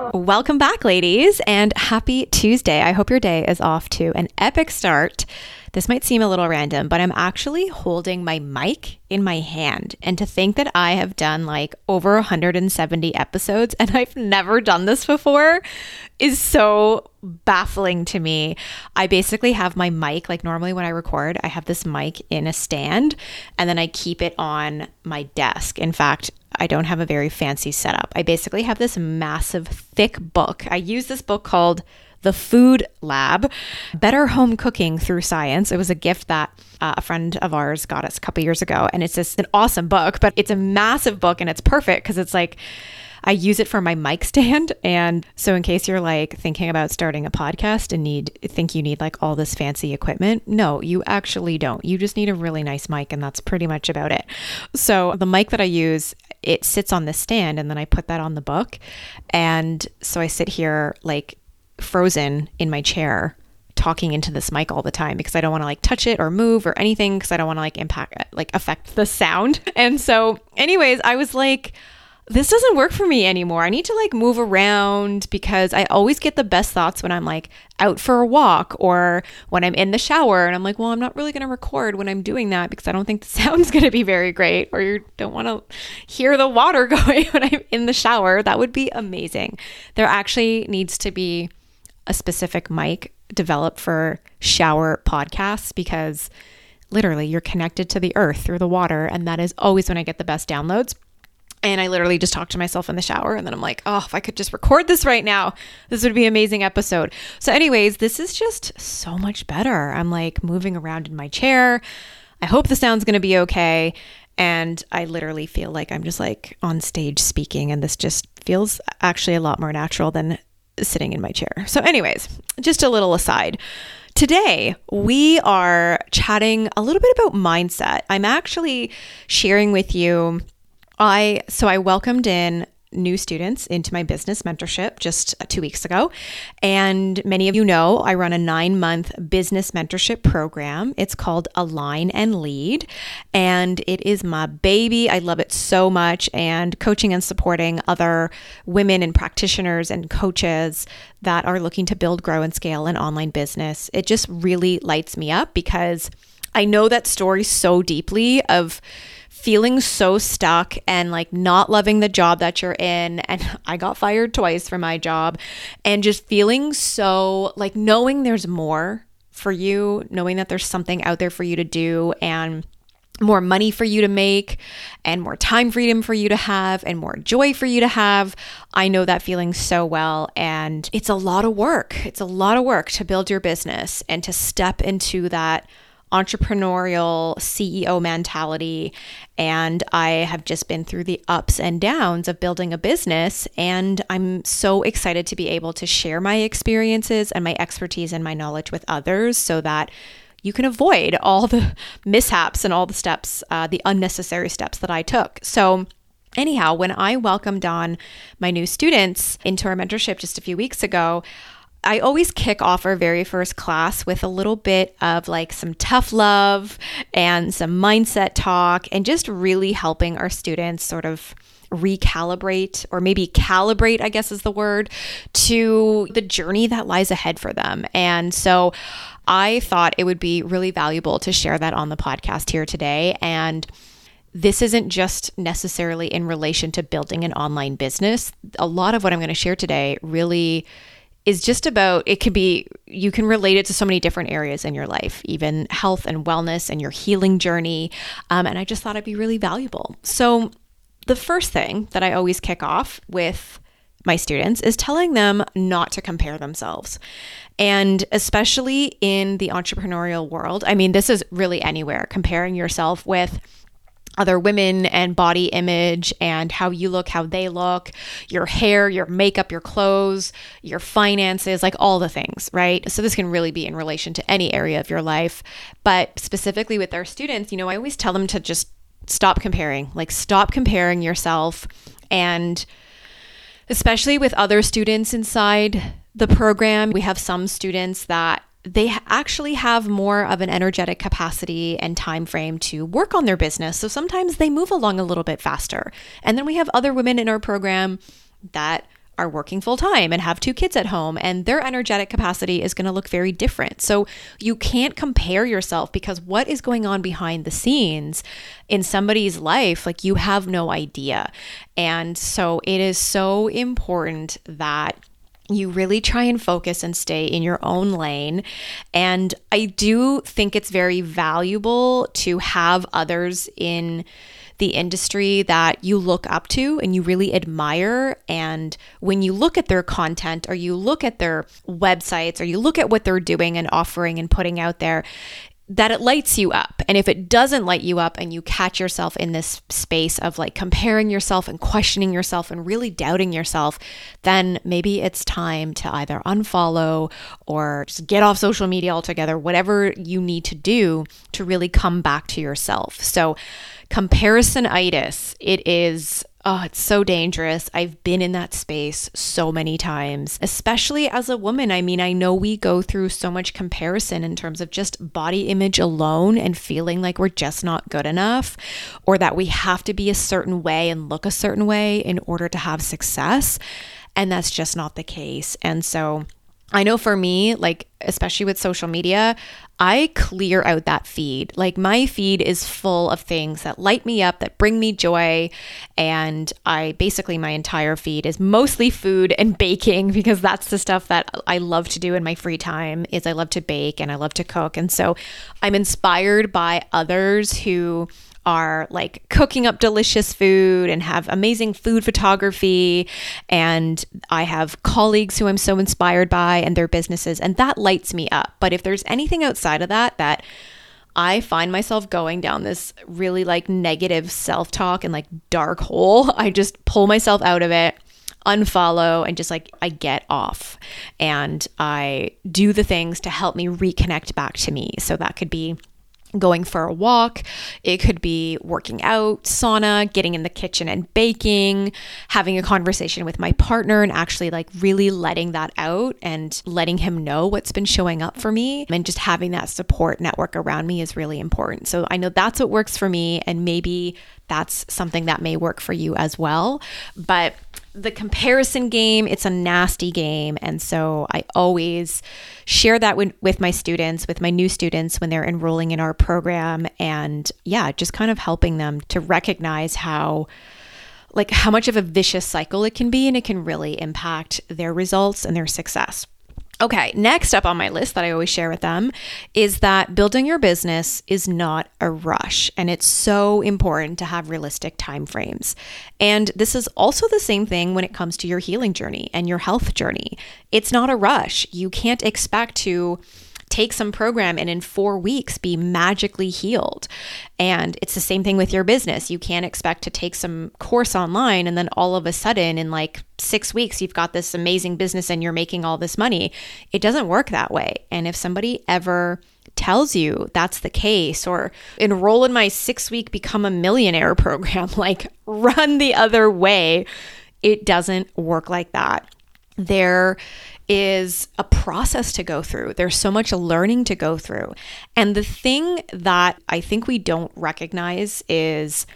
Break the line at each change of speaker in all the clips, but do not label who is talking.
Welcome back, ladies, and happy Tuesday. I hope your day is off to an epic start. This might seem a little random, but I'm actually holding my mic in my hand. And to think that I have done like over 170 episodes and I've never done this before is so baffling to me. I basically have my mic, like normally when I record, I have this mic in a stand and then I keep it on my desk. In fact, I don't have a very fancy setup. I basically have this massive, thick book. I use this book called The Food Lab Better Home Cooking Through Science. It was a gift that uh, a friend of ours got us a couple years ago. And it's just an awesome book, but it's a massive book and it's perfect because it's like, I use it for my mic stand. And so in case you're like thinking about starting a podcast and need think you need like all this fancy equipment, no, you actually don't. You just need a really nice mic and that's pretty much about it. So the mic that I use, it sits on the stand and then I put that on the book. And so I sit here like frozen in my chair talking into this mic all the time because I don't want to like touch it or move or anything because I don't want to like impact like affect the sound. And so anyways, I was like this doesn't work for me anymore. I need to like move around because I always get the best thoughts when I'm like out for a walk or when I'm in the shower and I'm like, well, I'm not really going to record when I'm doing that because I don't think the sound's going to be very great or you don't want to hear the water going when I'm in the shower. That would be amazing. There actually needs to be a specific mic developed for shower podcasts because literally you're connected to the earth through the water and that is always when I get the best downloads. And I literally just talked to myself in the shower. And then I'm like, oh, if I could just record this right now, this would be an amazing episode. So, anyways, this is just so much better. I'm like moving around in my chair. I hope the sound's going to be okay. And I literally feel like I'm just like on stage speaking. And this just feels actually a lot more natural than sitting in my chair. So, anyways, just a little aside. Today, we are chatting a little bit about mindset. I'm actually sharing with you I so I welcomed in new students into my business mentorship just two weeks ago. And many of you know I run a nine month business mentorship program. It's called Align and Lead. And it is my baby. I love it so much. And coaching and supporting other women and practitioners and coaches that are looking to build, grow, and scale an online business. It just really lights me up because I know that story so deeply of feeling so stuck and like not loving the job that you're in. And I got fired twice for my job and just feeling so like knowing there's more for you, knowing that there's something out there for you to do and more money for you to make and more time freedom for you to have and more joy for you to have. I know that feeling so well. And it's a lot of work. It's a lot of work to build your business and to step into that entrepreneurial CEO mentality. And I have just been through the ups and downs of building a business. And I'm so excited to be able to share my experiences and my expertise and my knowledge with others so that you can avoid all the mishaps and all the steps, uh, the unnecessary steps that I took. So, anyhow, when I welcomed on my new students into our mentorship just a few weeks ago, I always kick off our very first class with a little bit of like some tough love and some mindset talk and just really helping our students sort of recalibrate or maybe calibrate, I guess is the word, to the journey that lies ahead for them. And so I thought it would be really valuable to share that on the podcast here today. And this isn't just necessarily in relation to building an online business. A lot of what I'm going to share today really is just about it could be you can relate it to so many different areas in your life even health and wellness and your healing journey. Um, and i just thought it'd be really valuable. So the first thing that i always kick off with my students is telling them not to compare themselves. And especially in the entrepreneurial world i mean this is really anywhere comparing yourself with other women and body image and how you look, how they look, your hair, your makeup, your clothes, your finances, like all the things, right? So this can really be in relation to any area of your life. But specifically with our students, you know, I always tell them to just stop comparing, like stop comparing yourself and especially with other students inside the program, we have some students that they actually have more of an energetic capacity and time frame to work on their business. So sometimes they move along a little bit faster. And then we have other women in our program that are working full time and have two kids at home, and their energetic capacity is going to look very different. So you can't compare yourself because what is going on behind the scenes in somebody's life, like you have no idea. And so it is so important that you really try and focus and stay in your own lane. And I do think it's very valuable to have others in the industry that you look up to and you really admire. And when you look at their content or you look at their websites or you look at what they're doing and offering and putting out there, that it lights you up. And if it doesn't light you up and you catch yourself in this space of like comparing yourself and questioning yourself and really doubting yourself, then maybe it's time to either unfollow or just get off social media altogether, whatever you need to do to really come back to yourself. So, comparisonitis, it is Oh, it's so dangerous. I've been in that space so many times, especially as a woman. I mean, I know we go through so much comparison in terms of just body image alone and feeling like we're just not good enough or that we have to be a certain way and look a certain way in order to have success. And that's just not the case. And so, I know for me, like, especially with social media, I clear out that feed. Like, my feed is full of things that light me up, that bring me joy. And I basically, my entire feed is mostly food and baking because that's the stuff that I love to do in my free time is I love to bake and I love to cook. And so I'm inspired by others who are like cooking up delicious food and have amazing food photography. And I have colleagues who I'm so inspired by and their businesses, and that lights me up. But if there's anything outside of that, that I find myself going down this really like negative self talk and like dark hole. I just pull myself out of it, unfollow, and just like I get off and I do the things to help me reconnect back to me. So that could be going for a walk. It could be working out, sauna, getting in the kitchen and baking, having a conversation with my partner and actually like really letting that out and letting him know what's been showing up for me and just having that support network around me is really important. So I know that's what works for me and maybe that's something that may work for you as well. But the comparison game, it's a nasty game. And so I always share that with, with my students, with my new students when they're enrolling in our program. And yeah, just kind of helping them to recognize how like how much of a vicious cycle it can be and it can really impact their results and their success. Okay, next up on my list that I always share with them is that building your business is not a rush and it's so important to have realistic time frames. And this is also the same thing when it comes to your healing journey and your health journey. It's not a rush. You can't expect to take some program and in four weeks be magically healed. And it's the same thing with your business. You can't expect to take some course online and then all of a sudden, in like six weeks, you've got this amazing business and you're making all this money. It doesn't work that way. And if somebody ever tells you that's the case or enroll in my six week become a millionaire program, like run the other way. It doesn't work like that. There is a process to go through. There's so much learning to go through. And the thing that I think we don't recognize is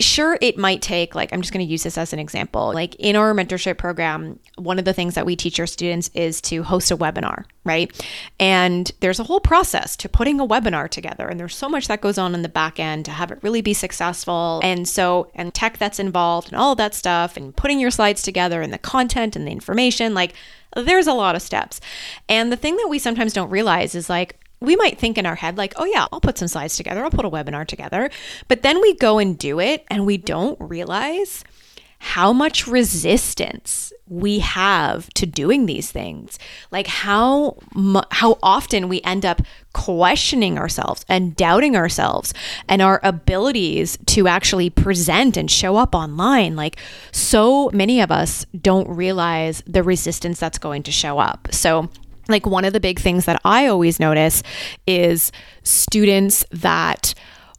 sure it might take like i'm just going to use this as an example. Like in our mentorship program one of the things that we teach our students is to host a webinar right? And there's a whole process to putting a webinar together and there's so much that goes on in the back end to have it really be successful. And so and tech that's involved and all that stuff and putting your slides together and the content and the information like there's a lot of steps. And the thing that we sometimes don't realize is like we might think in our head, like, oh, yeah, I'll put some slides together, I'll put a webinar together. But then we go and do it and we don't realize how much resistance we have to doing these things. Like how how often we end up questioning ourselves and doubting ourselves and our abilities to actually present and show up online. Like so many of us don't realize the resistance that's going to show up. So like one of the big things that I always notice is students that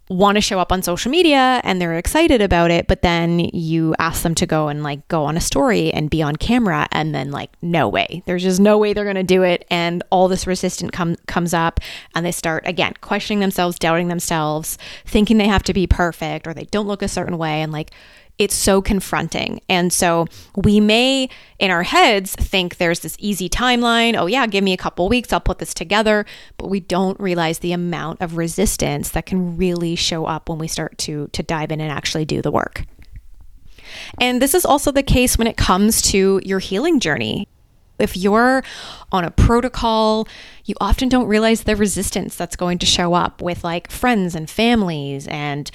want to show up on social media and they're excited about it, but then you ask them to go and like go on a story and be on camera and then like no way. There's just no way they're going to do it and all this resistance com- comes up and they start again questioning themselves, doubting themselves, thinking they have to be perfect or they don't look a certain way and like it's so confronting. And so we may, in our heads, think there's this easy timeline. Oh, yeah, give me a couple weeks, I'll put this together. But we don't realize the amount of resistance that can really show up when we start to, to dive in and actually do the work. And this is also the case when it comes to your healing journey. If you're on a protocol, you often don't realize the resistance that's going to show up with like friends and families and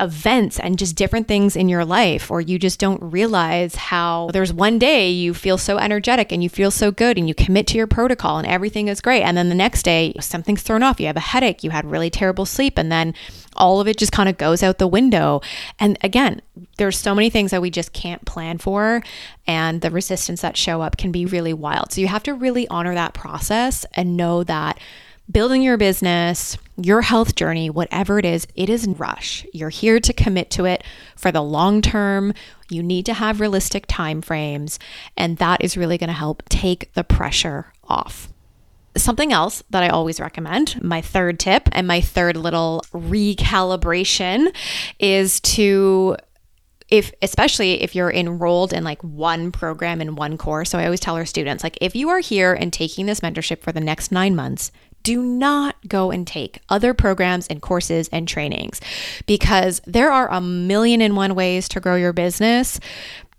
events and just different things in your life, or you just don't realize how there's one day you feel so energetic and you feel so good and you commit to your protocol and everything is great. And then the next day, something's thrown off. You have a headache, you had really terrible sleep, and then all of it just kind of goes out the window. And again, there's so many things that we just can't plan for, and the resistance that show up can be really wild. So you have to really honor that process and know that building your business, your health journey, whatever it is, it is rush. You're here to commit to it for the long term. You need to have realistic time frames, and that is really going to help take the pressure off. Something else that I always recommend, my third tip and my third little recalibration is to if especially if you're enrolled in like one program in one course so i always tell our students like if you are here and taking this mentorship for the next 9 months do not go and take other programs and courses and trainings because there are a million and one ways to grow your business.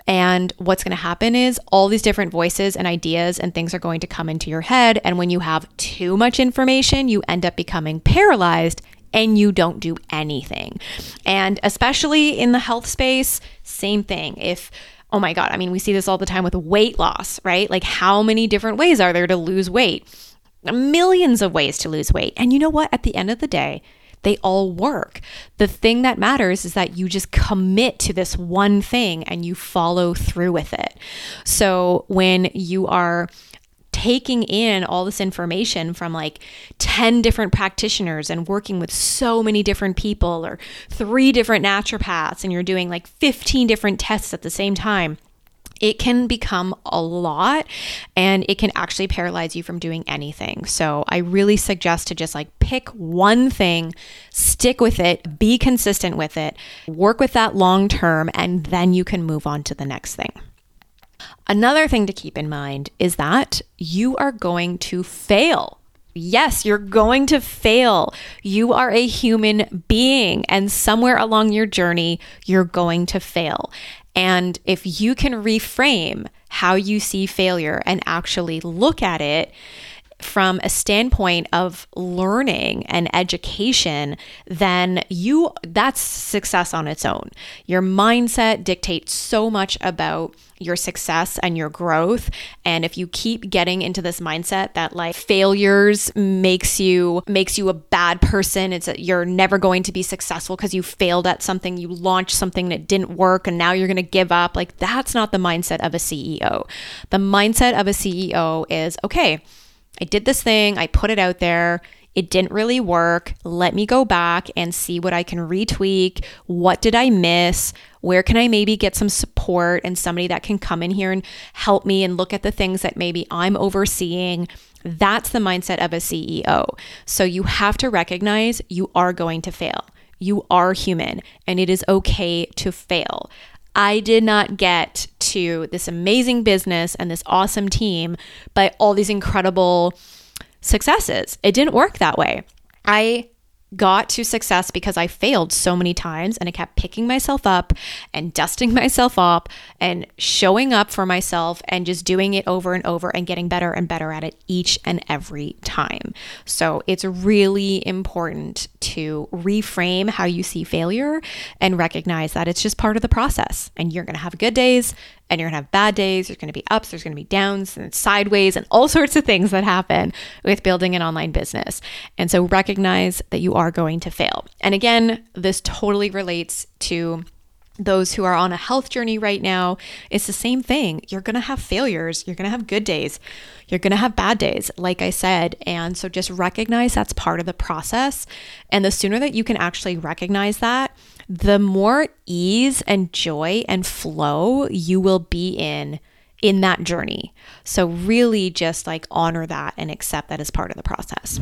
And what's going to happen is all these different voices and ideas and things are going to come into your head. And when you have too much information, you end up becoming paralyzed and you don't do anything. And especially in the health space, same thing. If Oh my God. I mean, we see this all the time with weight loss, right? Like, how many different ways are there to lose weight? Millions of ways to lose weight. And you know what? At the end of the day, they all work. The thing that matters is that you just commit to this one thing and you follow through with it. So when you are taking in all this information from like 10 different practitioners and working with so many different people or three different naturopaths and you're doing like 15 different tests at the same time it can become a lot and it can actually paralyze you from doing anything. So I really suggest to just like pick one thing, stick with it, be consistent with it, work with that long term, and then you can move on to the next thing. Another thing to keep in mind is that you are going to fail. Yes, you're going to fail. You are a human being, and somewhere along your journey, you're going to fail. And if you can reframe how you see failure and actually look at it from a standpoint of learning and education, then you that's success on its own. Your mindset dictates so much about your success and your growth. And if you keep getting into this mindset that like failures makes you makes you a bad person, it's a, you're never going to be successful because you failed at something, you launched something that didn't work and now you're going to give up. Like that's not the mindset of a CEO. The mindset of a CEO is okay, I did this thing, I put it out there it didn't really work. Let me go back and see what I can retweak. What did I miss? Where can I maybe get some support and somebody that can come in here and help me and look at the things that maybe I'm overseeing? That's the mindset of a CEO. So you have to recognize you are going to fail. You are human and it is okay to fail. I did not get to this amazing business and this awesome team by all these incredible successes. It didn't work that way. I got to success because I failed so many times and I kept picking myself up and dusting myself up and showing up for myself and just doing it over and over and getting better and better at it each and every time. So it's really important to reframe how you see failure and recognize that it's just part of the process and you're going to have good days and you're going to have bad days. There's going to be ups, there's going to be downs and sideways and all sorts of things that happen with building an online business. And so recognize that you are going to fail. And again, this totally relates to those who are on a health journey right now, it's the same thing. You're going to have failures. You're going to have good days. You're going to have bad days, like I said. And so just recognize that's part of the process. And the sooner that you can actually recognize that, the more ease and joy and flow you will be in in that journey. So really just like honor that and accept that as part of the process.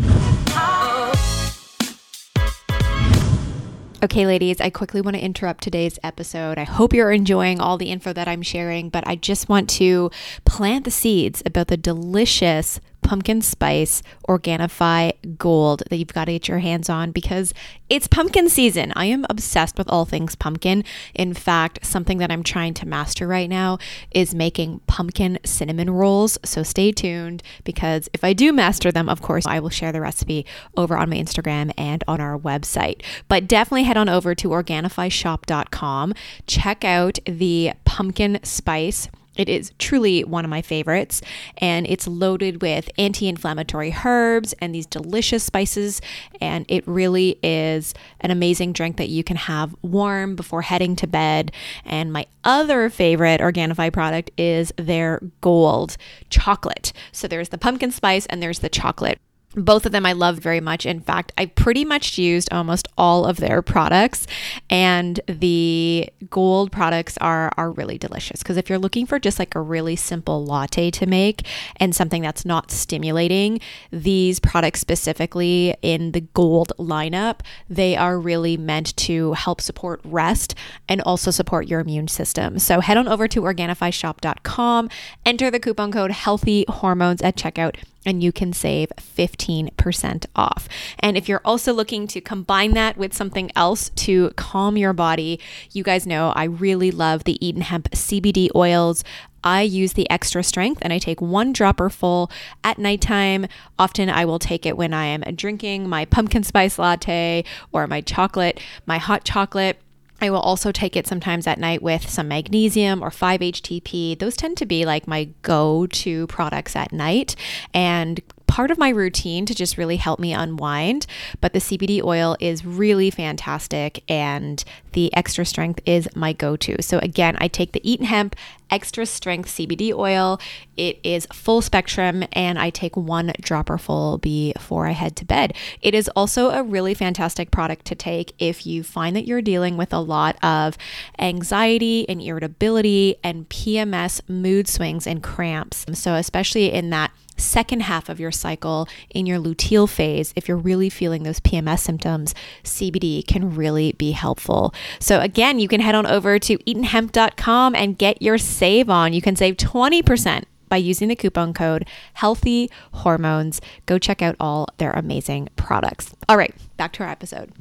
Okay, ladies, I quickly want to interrupt today's episode. I hope you're enjoying all the info that I'm sharing, but I just want to plant the seeds about the delicious pumpkin spice Organifi Gold that you've got to get your hands on because it's pumpkin season. I am obsessed with all things pumpkin. In fact, something that I'm trying to master right now is making pumpkin cinnamon rolls. So stay tuned because if I do master them, of course, I will share the recipe over on my Instagram and on our website. But definitely head on over to organifishop.com. Check out the pumpkin spice it is truly one of my favorites, and it's loaded with anti inflammatory herbs and these delicious spices. And it really is an amazing drink that you can have warm before heading to bed. And my other favorite Organifi product is their gold chocolate. So there's the pumpkin spice and there's the chocolate. Both of them I love very much. In fact, I pretty much used almost all of their products, and the gold products are are really delicious. Because if you're looking for just like a really simple latte to make and something that's not stimulating, these products specifically in the gold lineup, they are really meant to help support rest and also support your immune system. So head on over to organifishop.com, enter the coupon code healthy hormones at checkout and you can save 15% off. And if you're also looking to combine that with something else to calm your body, you guys know I really love the Eden Hemp CBD oils. I use the extra strength and I take one dropper full at nighttime. Often I will take it when I am drinking my pumpkin spice latte or my chocolate, my hot chocolate I will also take it sometimes at night with some magnesium or 5-HTP. Those tend to be like my go to products at night. And part of my routine to just really help me unwind. But the CBD oil is really fantastic and the extra strength is my go to. So, again, I take the Eden Hemp extra strength CBD oil. It is full spectrum and I take one dropper full before I head to bed. It is also a really fantastic product to take if you find that you're dealing with a lot of anxiety and irritability and PMS mood swings and cramps. So, especially in that second half of your cycle in your luteal phase, if you're really feeling those PMS symptoms, CBD can really be helpful. So, again, you can head on over to edenhemp.com and get your save on. You can save 20% by using the coupon code healthy hormones go check out all their amazing products all right back to our episode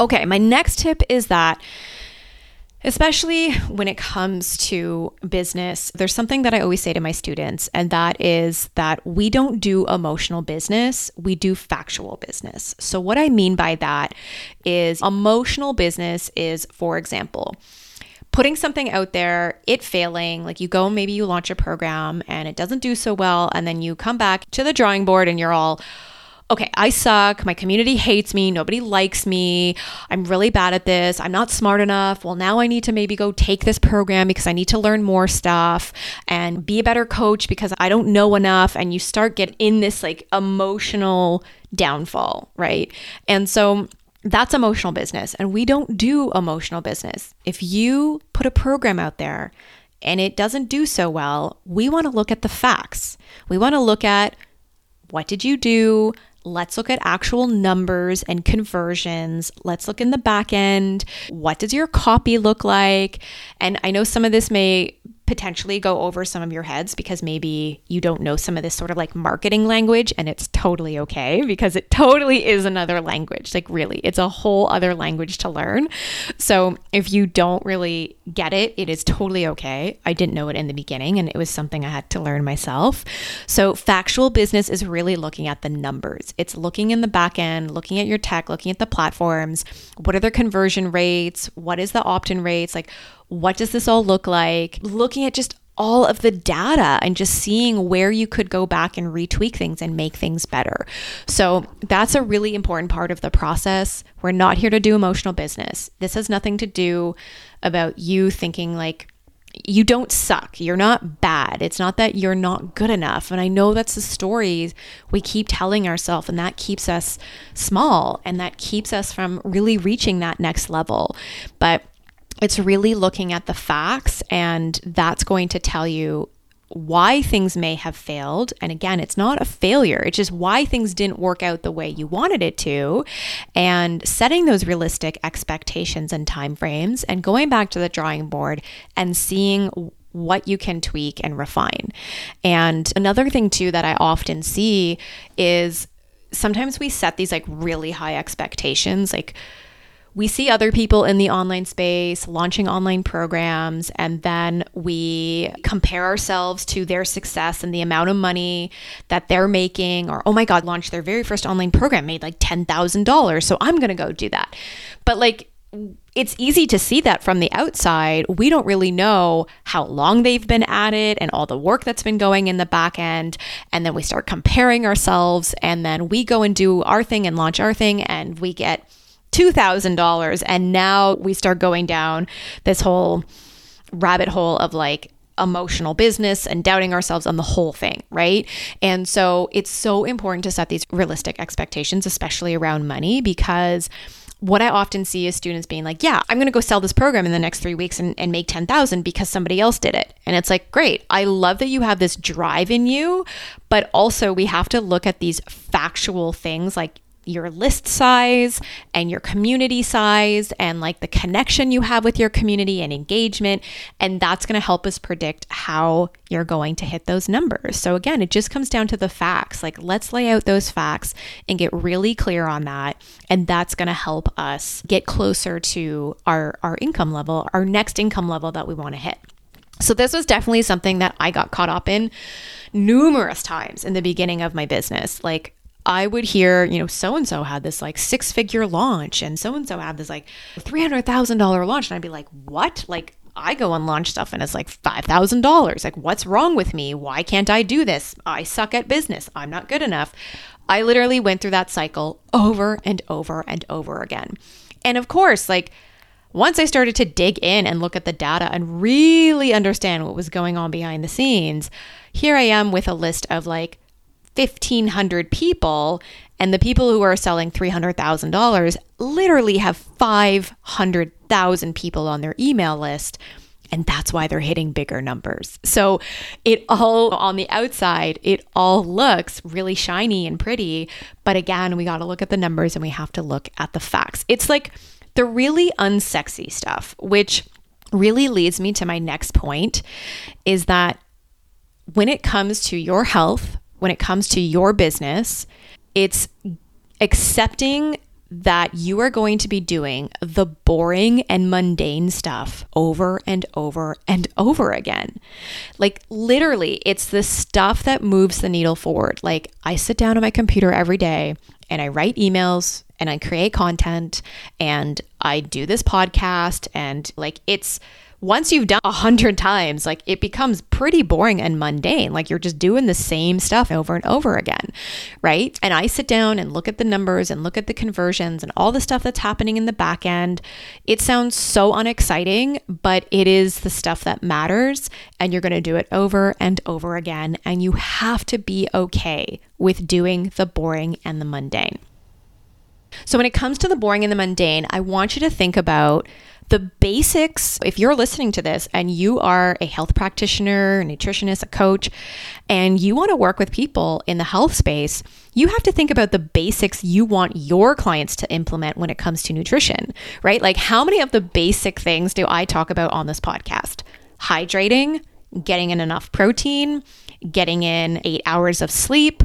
okay my next tip is that especially when it comes to business, there's something that I always say to my students, and that is that we don't do emotional business, we do factual business. So, what I mean by that is emotional business is, for example, putting something out there, it failing, like you go, maybe you launch a program and it doesn't do so well, and then you come back to the drawing board and you're all, okay, I suck. My community hates me. Nobody likes me. I'm really bad at this. I'm not smart enough. Well, now I need to maybe go take this program because I need to learn more stuff and be a better coach because I don't know enough. And you start getting in this like emotional downfall, right? And so, that's emotional business. And we don't do emotional business. If you put a program out there and it doesn't do so well, we want to look at the facts. We want to look at what did you do? Let's look at actual numbers and conversions. Let's look in the back end. What does your copy look like? And I know some of this may potentially go over some of your heads because maybe you don't know some of this sort of like marketing language and it's totally okay because it totally is another language. Like, really, it's a whole other language to learn. So, if you don't really get it, it is totally okay. I didn't know it in the beginning and it was something I had to learn myself. So, factual business is really looking at the numbers, it's looking in the back end, looking at your tech, looking at the platforms. What are their conversion rates? What is the opt in rates? Like, what does this all look like? Looking at just all of the data and just seeing where you could go back and retweak things and make things better. So that's a really important part of the process. We're not here to do emotional business. This has nothing to do about you thinking like you don't suck. You're not bad. It's not that you're not good enough. And I know that's the stories we keep telling ourselves, and that keeps us small and that keeps us from really reaching that next level. But it's really looking at the facts, and that's going to tell you why things may have failed. And again, it's not a failure, it's just why things didn't work out the way you wanted it to, and setting those realistic expectations and timeframes, and going back to the drawing board and seeing what you can tweak and refine. And another thing, too, that I often see is sometimes we set these like really high expectations, like, we see other people in the online space launching online programs, and then we compare ourselves to their success and the amount of money that they're making, or, oh my God, launched their very first online program, made like $10,000. So I'm going to go do that. But like, it's easy to see that from the outside. We don't really know how long they've been at it and all the work that's been going in the back end. And then we start comparing ourselves, and then we go and do our thing and launch our thing, and we get $2,000. And now we start going down this whole rabbit hole of like, emotional business and doubting ourselves on the whole thing, right? And so it's so important to set these realistic expectations, especially around money, because what I often see is students being like, yeah, I'm going to go sell this program in the next three weeks and, and make 10,000 because somebody else did it. And it's like, great. I love that you have this drive in you, but also we have to look at these factual things like your list size and your community size and like the connection you have with your community and engagement. And that's going to help us predict how you're going to hit those numbers. So, again, it just comes down to the facts. Like, let's lay out those facts and get really clear on that. And that's going to help us get closer to our, our income level, our next income level that we want to hit. So, this was definitely something that I got caught up in numerous times in the beginning of my business. Like, I would hear, you know, so and so had this like six figure launch and so and so had this like $300,000 launch. And I'd be like, what? Like, I go and launch stuff and it's like $5,000. Like, what's wrong with me? Why can't I do this? I suck at business. I'm not good enough. I literally went through that cycle over and over and over again. And of course, like, once I started to dig in and look at the data and really understand what was going on behind the scenes, here I am with a list of like 1,500 people, and the people who are selling $300,000 literally have 500,000 people on their email list. And that's why they're hitting bigger numbers. So it all on the outside, it all looks really shiny and pretty. But again, we got to look at the numbers and we have to look at the facts. It's like the really unsexy stuff, which really leads me to my next point is that when it comes to your health, when it comes to your business, it's accepting that you are going to be doing the boring and mundane stuff over and over and over again. Like, literally, it's the stuff that moves the needle forward. Like, I sit down on my computer every day and I write emails and I create content and I do this podcast, and like, it's once you've done a hundred times, like it becomes pretty boring and mundane. Like you're just doing the same stuff over and over again, right? And I sit down and look at the numbers and look at the conversions and all the stuff that's happening in the back end. It sounds so unexciting, but it is the stuff that matters. And you're going to do it over and over again. And you have to be okay with doing the boring and the mundane. So, when it comes to the boring and the mundane, I want you to think about the basics, if you're listening to this and you are a health practitioner, a nutritionist, a coach, and you want to work with people in the health space, you have to think about the basics you want your clients to implement when it comes to nutrition, right? Like, how many of the basic things do I talk about on this podcast? Hydrating, getting in enough protein, getting in eight hours of sleep,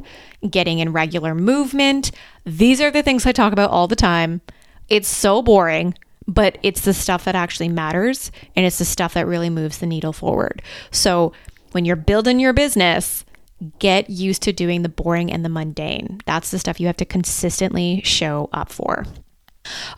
getting in regular movement. These are the things I talk about all the time. It's so boring, but it's the stuff that actually matters and it's the stuff that really moves the needle forward. So when you're building your business, get used to doing the boring and the mundane. That's the stuff you have to consistently show up for.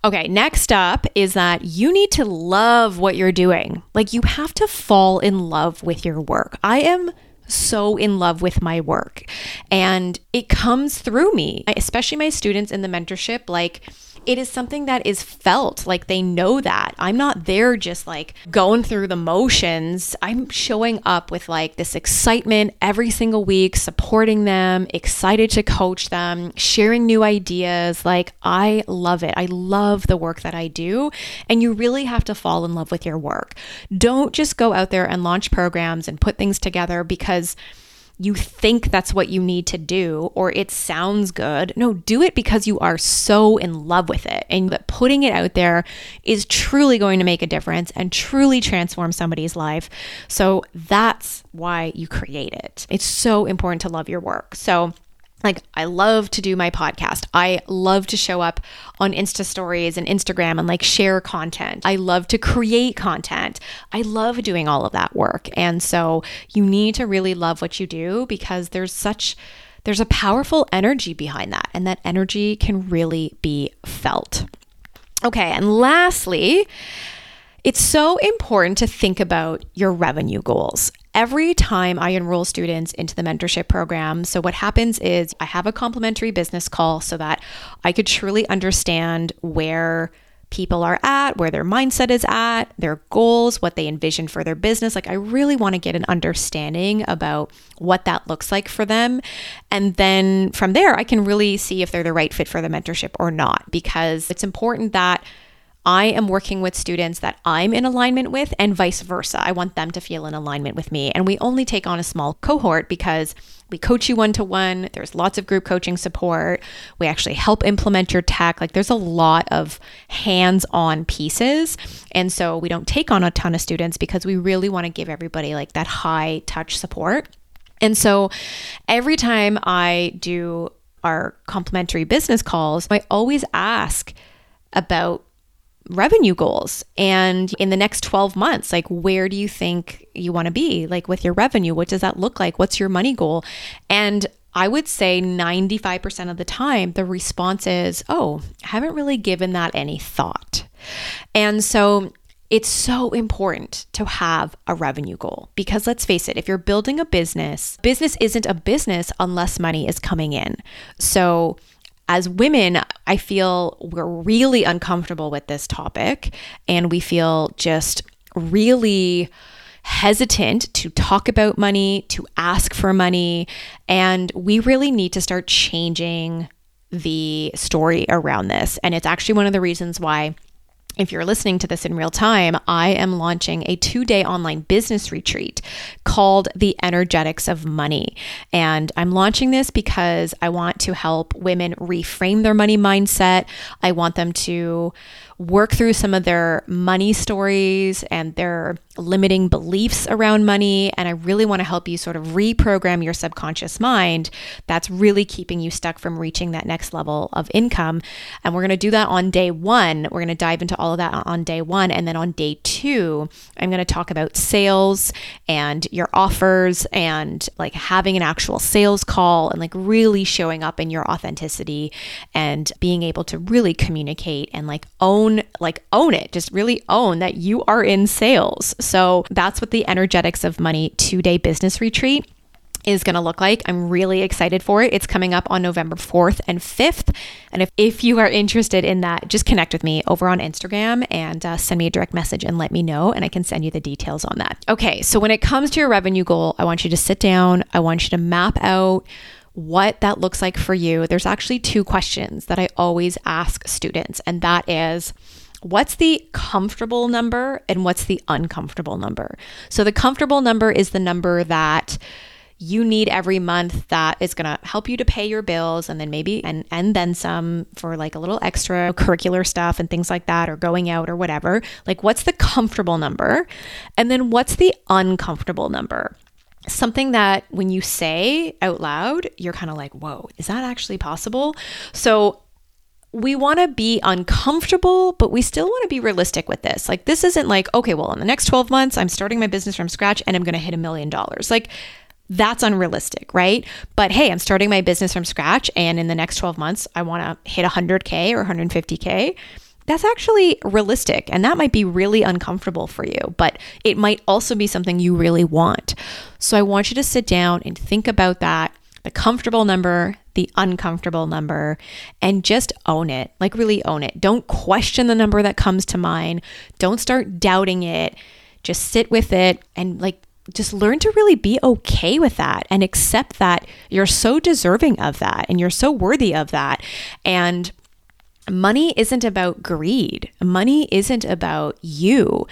Okay, next up is that you need to love what you're doing. Like, you have to fall in love with your work. I am so in love with my work, and it comes through me, especially my students in the mentorship. Like, it is something that is felt like they know that. I'm not there just like going through the motions. I'm showing up with like this excitement every single week supporting them excited to coach them sharing new ideas. Like i love it. I love the work that i do and you really have to fall in love with your work. Don't just go out there and launch programs and put things together because you think that's what you need to do or it sounds good. No, do it because you are so in love with it and that putting it out there is truly going to make a difference and truly transform somebody's life. So that's why you create it. It's so important to love your work. So like I love to do my podcast. I love to show up on Insta stories and Instagram and like share content. I love to create content. I love doing all of that work. And so you need to really love what you do because there's such there's a powerful energy behind that and that energy can really be felt. Okay, and lastly, it's so important to think about your revenue goals every time I enroll students into the mentorship program. So, what happens is I have a complimentary business call so that I could truly understand where people are at, where their mindset is at, their goals, what they envision for their business. Like, I really want to get an understanding about what that looks like for them. And then from there, I can really see if they're the right fit for the mentorship or not, because it's important that I am working with students that I'm in alignment with, and vice versa. I want them to feel in alignment with me. And we only take on a small cohort because we coach you one to one. There's lots of group coaching support. We actually help implement your tech. Like there's a lot of hands on pieces. And so we don't take on a ton of students because we really want to give everybody like that high touch support. And so every time I do our complimentary business calls, I always ask about revenue goals and in the next 12 months like where do you think you want to be like with your revenue what does that look like what's your money goal and I would say 95% of the time, the response is, Oh, I haven't really given that any thought. And so it's so important to have a revenue goal because let's face it, if you're building a business, business isn't a business unless money is coming in. So as women, I feel we're really uncomfortable with this topic and we feel just really hesitant to talk about money, to ask for money. And we really need to start changing the story around this. And it's actually one of the reasons why if you're listening to this in real time, I am launching a two day online business retreat called The Energetics of Money. And I'm launching this because I want to help women reframe their money mindset. I want them to work through some of their money stories and their limiting beliefs around money. And I really want to help you sort of reprogram your subconscious mind that's really keeping you stuck from reaching that next level of income. And we're going to do that on day one. We're going to dive into all of that on day one. And then on day two, I'm going to talk about sales and your offers and like having an actual sales call and like really showing up in your authenticity and being able to really communicate and like own own like own it just really own that you are in sales so that's what the energetics of money two day business retreat is going to look like. I'm really excited for it. It's coming up on November 4th and 5th. And if, if you are interested in that, just connect with me over on Instagram and uh, send me a direct message and let me know, and I can send you the details on that. Okay, so when it comes to your revenue goal, I want you to sit down, I want you to map out what that looks like for you, there's actually two questions that I always ask students, and that is, what's the comfortable number and what's the uncomfortable number? So the comfortable number is the number that you need every month that is going to help you to pay your bills and then maybe and and then some for like a little extra curricular stuff and things like that or going out or whatever. Like what's the comfortable number? And then what's the uncomfortable number? Something that when you say out loud, you're kind of like, "Whoa, is that actually possible?" So we want to be uncomfortable, but we still want to be realistic with this. Like, this isn't like, okay, well, in the next 12 months, I'm starting my business from scratch and I'm going to hit a million dollars. Like, that's unrealistic, right? But hey, I'm starting my business from scratch and in the next 12 months, I want to hit 100K or 150K. That's actually realistic and that might be really uncomfortable for you, but it might also be something you really want. So I want you to sit down and think about that the comfortable number, the uncomfortable number, and just own it. Like, really own it. Don't question the number that comes to mind. Don't start doubting it. Just sit with it and, like, just learn to really be okay with that and accept that you're so deserving of that and you're so worthy of that. And money isn't about greed, money isn't about you.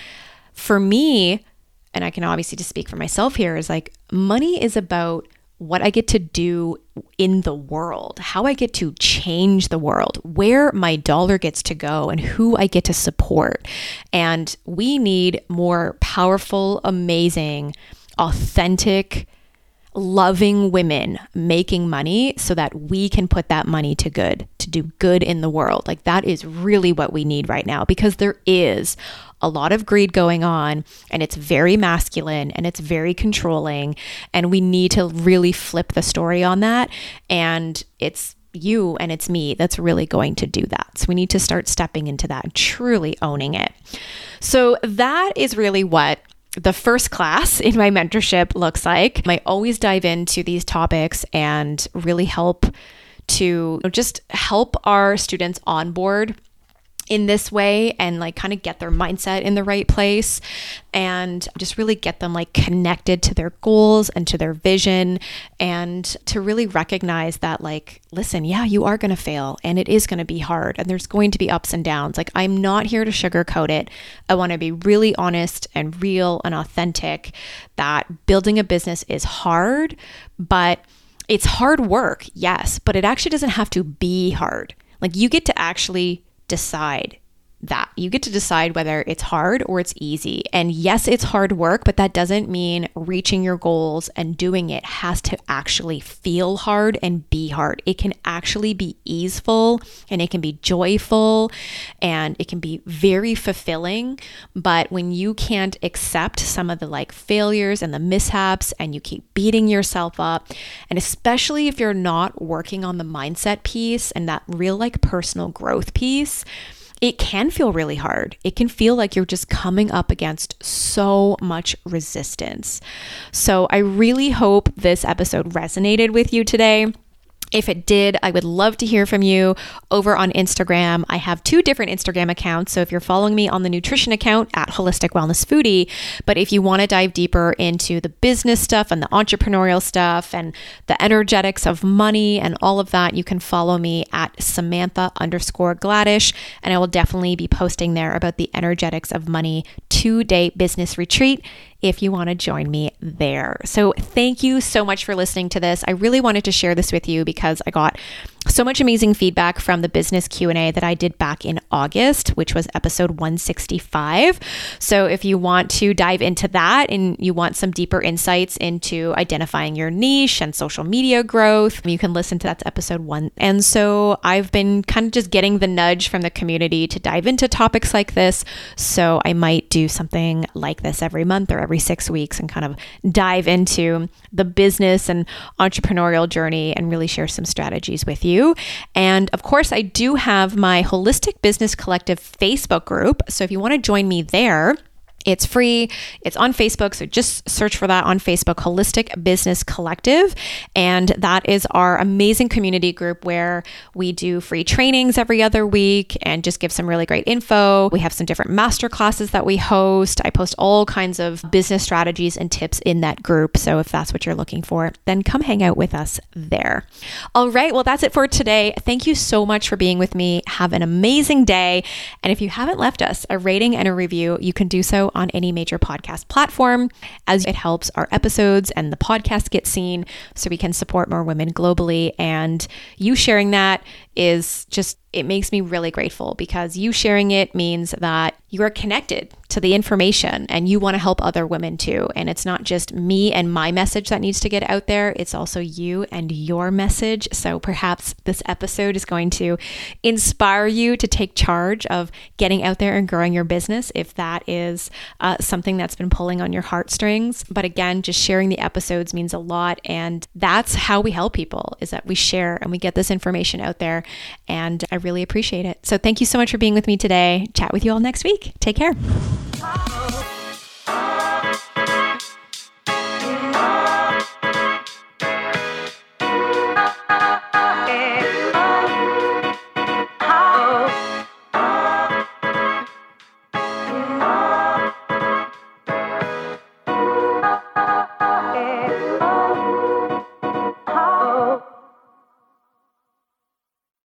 For me, and I can obviously just speak for myself here, is like money is about what I get to do in the world, how I get to change the world, where my dollar gets to go, and who I get to support. And we need more powerful, amazing, authentic, loving women making money so that we can put that money to good, to do good in the world. Like that is really what we need right now because there is a lot of greed going on and it's very masculine and it's very controlling. And we need to really flip the story on that. And it's you and it's me that's really going to do that. So we need to start stepping into that truly owning it. So that is really what the first class in my mentorship looks like. I always dive into these topics and really help to just help our students onboard in this way and like kind of get their mindset in the right place and just really get them like connected to their goals and to their vision and to really recognize that like listen yeah you are going to fail and it is going to be hard and there's going to be ups and downs. Like i'm not here to sugarcoat it. I want to be really honest and real and authentic that building a business is hard but it's hard work yes but it actually doesn't have to be hard. Like you get to actually decide that. You get to decide whether it's hard or it's easy. And yes, it's hard work, but that doesn't mean reaching your goals and doing it has to actually feel hard and be hard. It can actually be easeful and it can be joyful and it can be very fulfilling. But when you can't accept some of the like failures and the mishaps and you keep beating yourself up, and especially if you're not working on the mindset piece and that real like personal growth piece, it can feel really hard. It can feel like you're just coming up against so much resistance. So I really hope this episode resonated with you today. If it did, I would love to hear from you over on Instagram. I have two different Instagram accounts. So if you're following me on the nutrition account at Holistic Wellness Foodie, but if you want to dive deeper into the business stuff and the entrepreneurial stuff and the energetics of money and all of that, you can follow me at Samantha underscore Gladish. And I will definitely be posting there about the energetics of money two day business retreat if you want to join me there. So thank you so much for listening to this. I really wanted to share this with you because I got so much amazing feedback from the business Q&A that I did back in August, which was episode 165. So if you want to dive into that and you want some deeper insights into identifying your niche and social media growth, you can listen to that episode 1. And so I've been kind of just getting the nudge from the community to dive into topics like this, so I might do something like this every month or every 6 weeks and kind of dive into the business and entrepreneurial journey and really share some strategies with you you. And of course, I do have my Holistic Business Collective Facebook group. So if you want to join me there, it's free. It's on Facebook. So just search for that on Facebook, Holistic Business Collective. And that is our amazing community group where we do free trainings every other week and just give some really great info. We have some different master classes that we host. I post all kinds of business strategies and tips in that group. So if that's what you're looking for, then come hang out with us there. All right. Well, that's it for today. Thank you so much for being with me. Have an amazing day. And if you haven't left us a rating and a review, you can do so on any major podcast platform, as it helps our episodes and the podcast get seen so we can support more women globally. And you sharing that is just it makes me really grateful because you sharing it means that you are connected to the information and you want to help other women too. And it's not just me and my message that needs to get out there, it's also you and your message. So perhaps this episode is going to inspire you to take charge of getting out there and growing your business if that is uh, something that's been pulling on your heartstrings. But again, just sharing the episodes means a lot. And that's how we help people is that we share and we get this information out there. And I really appreciate it. So thank you so much for being with me today. Chat with you all next week. Take care.